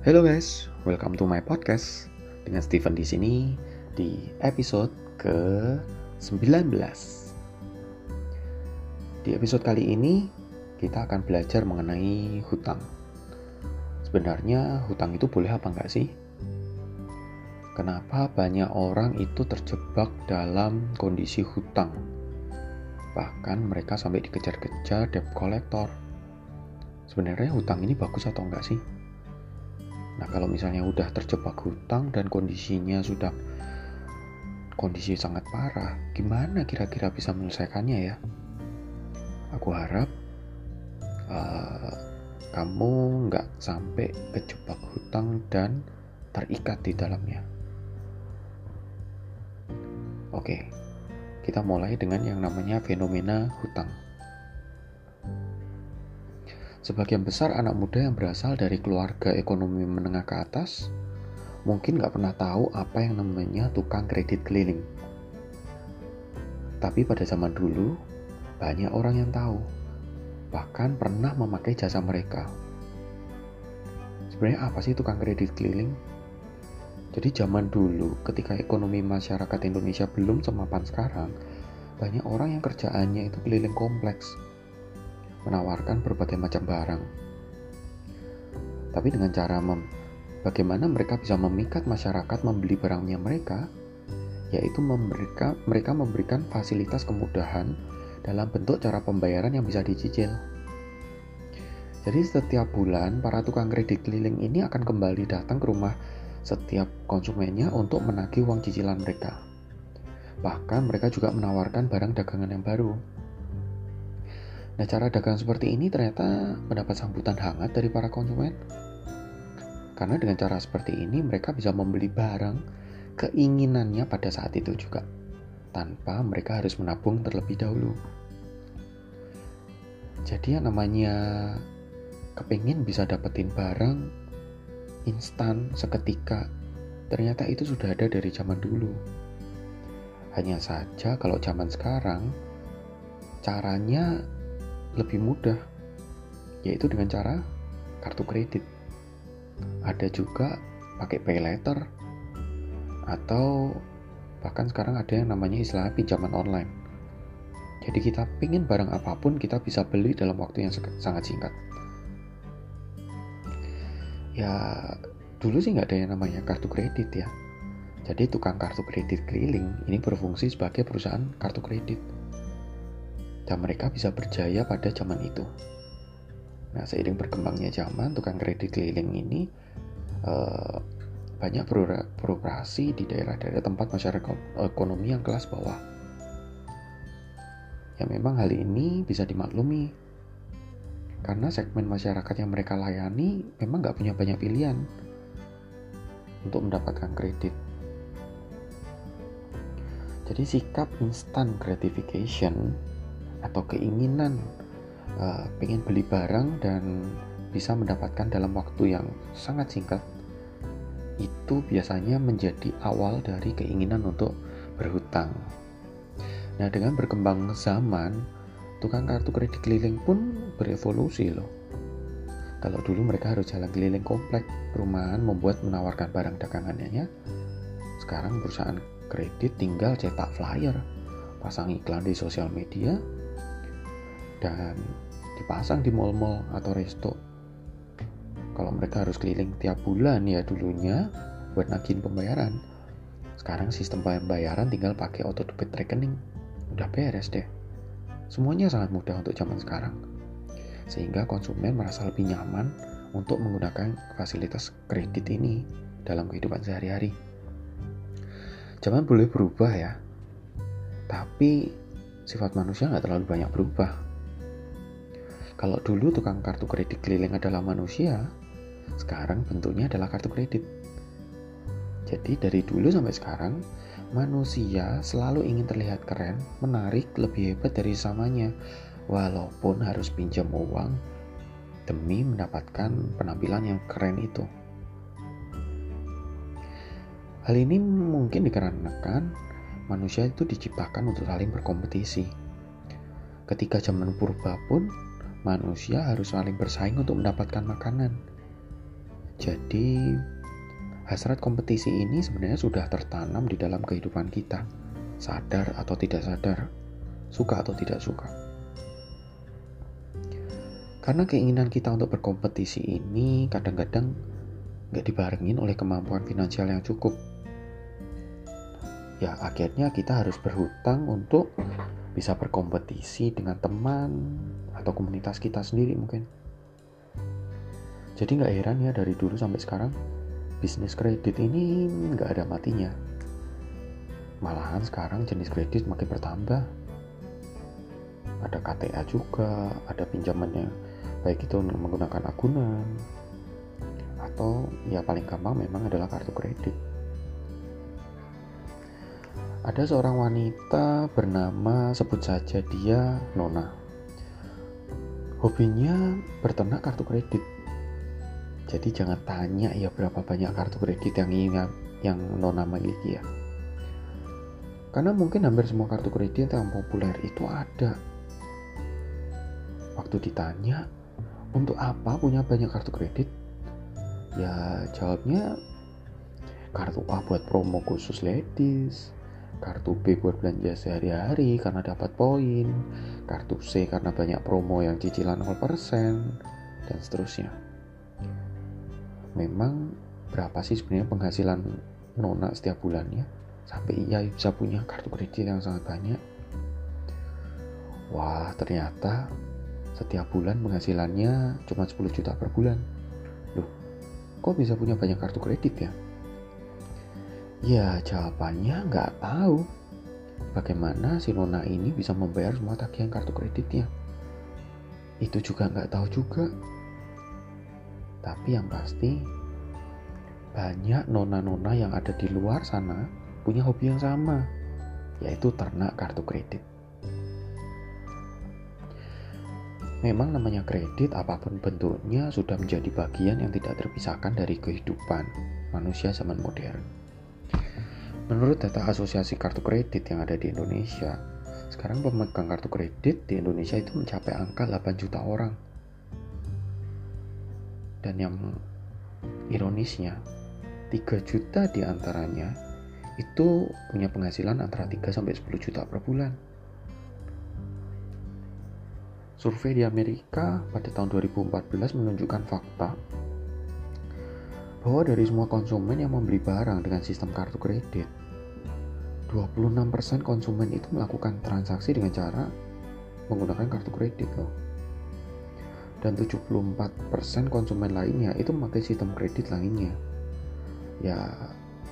Halo guys, welcome to my podcast dengan Steven di sini di episode ke-19. Di episode kali ini kita akan belajar mengenai hutang. Sebenarnya hutang itu boleh apa enggak sih? Kenapa banyak orang itu terjebak dalam kondisi hutang? Bahkan mereka sampai dikejar-kejar debt collector. Sebenarnya hutang ini bagus atau enggak sih? Nah, kalau misalnya udah terjebak hutang dan kondisinya sudah kondisi sangat parah, gimana kira-kira bisa menyelesaikannya ya? Aku harap uh, kamu nggak sampai kejebak hutang dan terikat di dalamnya. Oke, kita mulai dengan yang namanya fenomena hutang. Sebagian besar anak muda yang berasal dari keluarga ekonomi menengah ke atas mungkin nggak pernah tahu apa yang namanya tukang kredit keliling. Tapi pada zaman dulu, banyak orang yang tahu, bahkan pernah memakai jasa mereka. Sebenarnya apa sih tukang kredit keliling? Jadi zaman dulu ketika ekonomi masyarakat Indonesia belum semapan sekarang, banyak orang yang kerjaannya itu keliling kompleks menawarkan berbagai macam barang. Tapi dengan cara mem bagaimana mereka bisa memikat masyarakat membeli barangnya mereka, yaitu mereka mereka memberikan fasilitas kemudahan dalam bentuk cara pembayaran yang bisa dicicil. Jadi setiap bulan para tukang kredit keliling ini akan kembali datang ke rumah setiap konsumennya untuk menagih uang cicilan mereka. Bahkan mereka juga menawarkan barang dagangan yang baru. Nah, cara dagang seperti ini ternyata mendapat sambutan hangat dari para konsumen. Karena dengan cara seperti ini mereka bisa membeli barang keinginannya pada saat itu juga tanpa mereka harus menabung terlebih dahulu. Jadi yang namanya kepingin bisa dapetin barang instan seketika ternyata itu sudah ada dari zaman dulu. Hanya saja kalau zaman sekarang caranya lebih mudah, yaitu dengan cara kartu kredit. Ada juga pakai pay letter, atau bahkan sekarang ada yang namanya istilah pinjaman online. Jadi kita pingin barang apa pun kita bisa beli dalam waktu yang sangat singkat. Ya dulu sih nggak ada yang namanya kartu kredit ya. Jadi tukang kartu kredit keliling ini berfungsi sebagai perusahaan kartu kredit dan mereka bisa berjaya pada zaman itu. Nah, seiring berkembangnya zaman, tukang kredit keliling ini uh, banyak beroperasi di daerah-daerah tempat masyarakat ekonomi yang kelas bawah. Ya memang hal ini bisa dimaklumi karena segmen masyarakat yang mereka layani memang nggak punya banyak pilihan untuk mendapatkan kredit. Jadi sikap instant gratification atau keinginan uh, pengen beli barang dan bisa mendapatkan dalam waktu yang sangat singkat itu biasanya menjadi awal dari keinginan untuk berhutang. Nah, dengan berkembang zaman, tukang kartu kredit keliling pun berevolusi loh. Kalau dulu mereka harus jalan keliling komplek perumahan membuat menawarkan barang dagangannya ya. Sekarang perusahaan kredit tinggal cetak flyer, pasang iklan di sosial media, dan dipasang di mall-mall atau resto. Kalau mereka harus keliling tiap bulan ya dulunya buat nagih pembayaran. Sekarang sistem pembayaran tinggal pakai auto debit rekening. Udah beres deh. Semuanya sangat mudah untuk zaman sekarang. Sehingga konsumen merasa lebih nyaman untuk menggunakan fasilitas kredit ini dalam kehidupan sehari-hari. Zaman boleh berubah ya, tapi sifat manusia nggak terlalu banyak berubah. Kalau dulu tukang kartu kredit keliling adalah manusia, sekarang bentuknya adalah kartu kredit. Jadi dari dulu sampai sekarang, manusia selalu ingin terlihat keren, menarik, lebih hebat dari samanya, walaupun harus pinjam uang demi mendapatkan penampilan yang keren itu. Hal ini mungkin dikarenakan manusia itu diciptakan untuk saling berkompetisi. Ketika zaman purba pun manusia harus saling bersaing untuk mendapatkan makanan. Jadi hasrat kompetisi ini sebenarnya sudah tertanam di dalam kehidupan kita, sadar atau tidak sadar, suka atau tidak suka. Karena keinginan kita untuk berkompetisi ini kadang-kadang nggak dibarengin oleh kemampuan finansial yang cukup. Ya akhirnya kita harus berhutang untuk bisa berkompetisi dengan teman atau komunitas kita sendiri mungkin. Jadi nggak heran ya dari dulu sampai sekarang bisnis kredit ini nggak ada matinya. Malahan sekarang jenis kredit makin bertambah. Ada KTA juga, ada pinjamannya baik itu menggunakan agunan atau ya paling gampang memang adalah kartu kredit. Ada seorang wanita bernama sebut saja dia Nona. Hobinya berternak kartu kredit jadi jangan tanya ya berapa banyak kartu kredit yang ingin yang nona miliki ya. Karena mungkin hampir semua kartu kredit yang populer itu ada. Waktu ditanya, untuk apa punya banyak kartu kredit? Ya jawabnya kartu A buat promo khusus ladies, kartu B buat belanja sehari-hari karena dapat poin, kartu C karena banyak promo yang cicilan 0% dan seterusnya. Memang berapa sih sebenarnya penghasilan Nona setiap bulannya? Sampai ia bisa punya kartu kredit yang sangat banyak. Wah ternyata setiap bulan penghasilannya cuma 10 juta per bulan. Loh kok bisa punya banyak kartu kredit ya ya jawabannya nggak tahu bagaimana si Nona ini bisa membayar semua tagihan kartu kreditnya itu juga nggak tahu juga tapi yang pasti banyak nona-nona yang ada di luar sana punya hobi yang sama, yaitu ternak kartu kredit. Memang namanya kredit apa pun bentuknya sudah menjadi bagian yang tidak terpisahkan dari kehidupan manusia zaman modern. Menurut data Asosiasi Kartu Kredit yang ada di Indonesia, sekarang pemegang kartu kredit di Indonesia itu mencapai angka 8 juta orang dan yang ironisnya 3 juta di antaranya itu punya penghasilan antara 3 sampai 10 juta per bulan. Survei di Amerika pada tahun 2014 menunjukkan fakta bahwa dari semua konsumen yang membeli barang dengan sistem kartu kredit, 26% konsumen itu melakukan transaksi dengan cara menggunakan kartu kredit loh dan 74% konsumen lainnya itu memakai sistem kredit lainnya. Ya,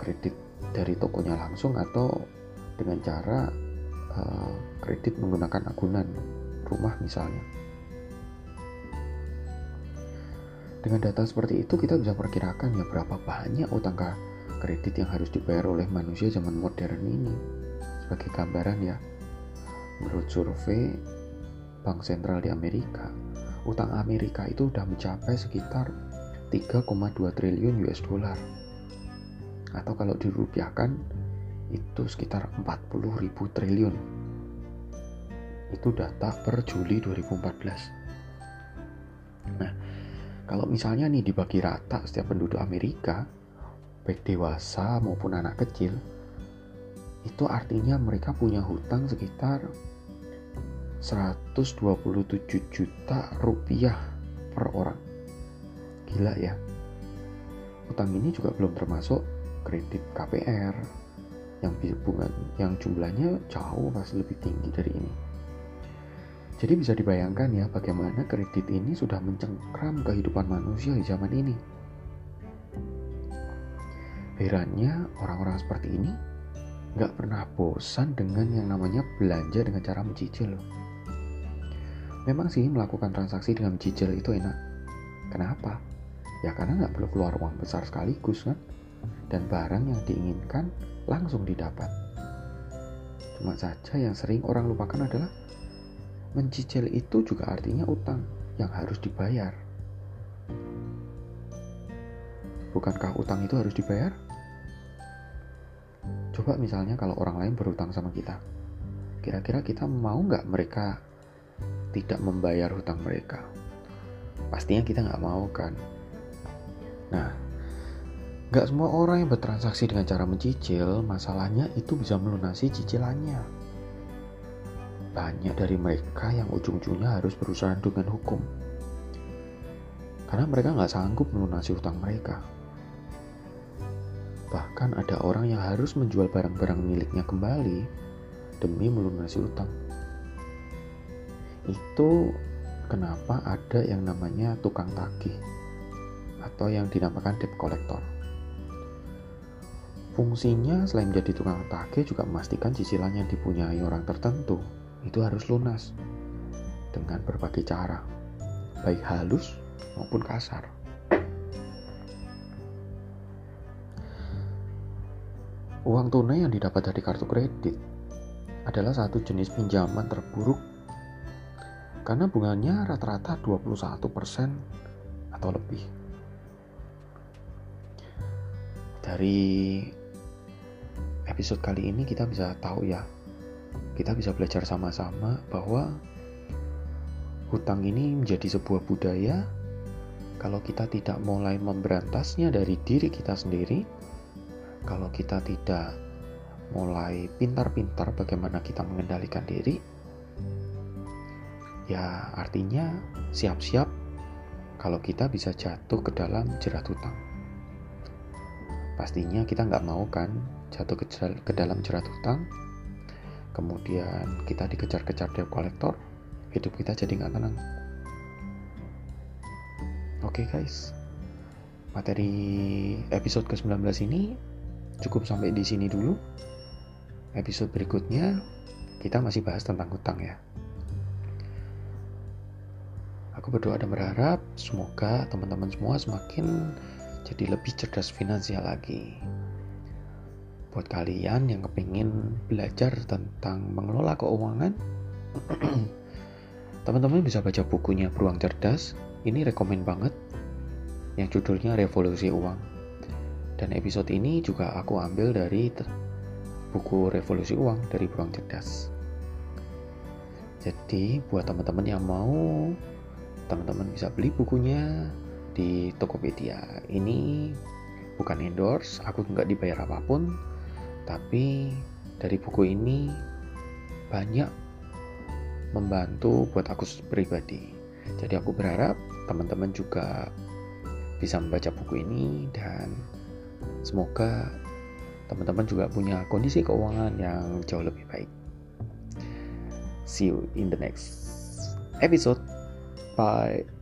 kredit dari tokonya langsung atau dengan cara uh, kredit menggunakan agunan rumah misalnya. Dengan data seperti itu kita bisa perkirakan ya berapa banyak utang kredit yang harus dibayar oleh manusia zaman modern ini. Sebagai gambaran ya, menurut survei Bank Sentral di Amerika, utang Amerika itu sudah mencapai sekitar 3,2 triliun US dollar. Atau kalau dirupiahkan itu sekitar 40 ribu triliun. Itu data per Juli 2014. Nah, kalau misalnya nih dibagi rata setiap penduduk Amerika, baik dewasa maupun anak kecil, itu artinya mereka punya hutang sekitar 127 juta rupiah per orang. Gila ya. Utang ini juga belum termasuk kredit KPR yang bunga yang jumlahnya jauh pasti lebih tinggi dari ini. Jadi bisa dibayangkan ya bagaimana kredit ini sudah mencengkram kehidupan manusia di zaman ini. Herannya orang-orang seperti ini nggak pernah bosan dengan yang namanya belanja dengan cara mencicil loh. Memang sih melakukan transaksi dengan mencicil itu enak. Kenapa? Ya karena nggak perlu keluar uang besar sekaligus kan. Dan barang yang diinginkan langsung didapat. Cuma saja yang sering orang lupakan adalah mencicil itu juga artinya utang yang harus dibayar. Bukankah utang itu harus dibayar? Coba misalnya kalau orang lain berutang sama kita, kira-kira kita mau nggak mereka tidak membayar hutang mereka. Pastinya kita nggak mau kan. Nah, nggak semua orang yang bertransaksi dengan cara mencicil, masalahnya itu bisa melunasi cicilannya. Banyak dari mereka yang ujung-ujungnya harus berusaha dengan hukum. Karena mereka nggak sanggup melunasi hutang mereka. Bahkan ada orang yang harus menjual barang-barang miliknya kembali demi melunasi hutang. Itu kenapa ada yang namanya tukang tagih atau yang dinamakan debt collector. Fungsinya selain menjadi tukang tagih juga memastikan cicilan yang dipunyai orang tertentu itu harus lunas dengan berbagai cara, baik halus maupun kasar. Uang tunai yang didapat dari kartu kredit adalah satu jenis pinjaman terburuk karena bunganya rata-rata 21% atau lebih. Dari episode kali ini kita bisa tahu ya, kita bisa belajar sama-sama bahwa hutang ini menjadi sebuah budaya kalau kita tidak mulai memberantasnya dari diri kita sendiri, kalau kita tidak mulai pintar-pintar bagaimana kita mengendalikan diri, ya artinya siap-siap kalau kita bisa jatuh ke dalam jerat hutang. Pastinya kita nggak mau kan jatuh ke, dalam jerat hutang, kemudian kita dikejar-kejar debt collector, hidup kita jadi nggak tenang. Oke okay guys, materi episode ke-19 ini cukup sampai di sini dulu. Episode berikutnya kita masih bahas tentang hutang ya. Aku berdoa dan berharap semoga teman-teman semua semakin jadi lebih cerdas finansial lagi. Buat kalian yang kepingin belajar tentang mengelola keuangan, teman-teman bisa baca bukunya Beruang Cerdas. Ini rekomen banget, yang judulnya Revolusi Uang. Dan episode ini juga aku ambil dari buku Revolusi Uang dari Beruang Cerdas. Jadi buat teman-teman yang mau teman-teman bisa beli bukunya di Tokopedia. Ini bukan endorse, aku nggak dibayar apa pun, tapi dari buku ini banyak membantu buat aku pribadi. Jadi aku berharap teman-teman juga bisa membaca buku ini dan semoga teman-teman juga punya kondisi keuangan yang jauh lebih baik. See you in the next episode. Bye.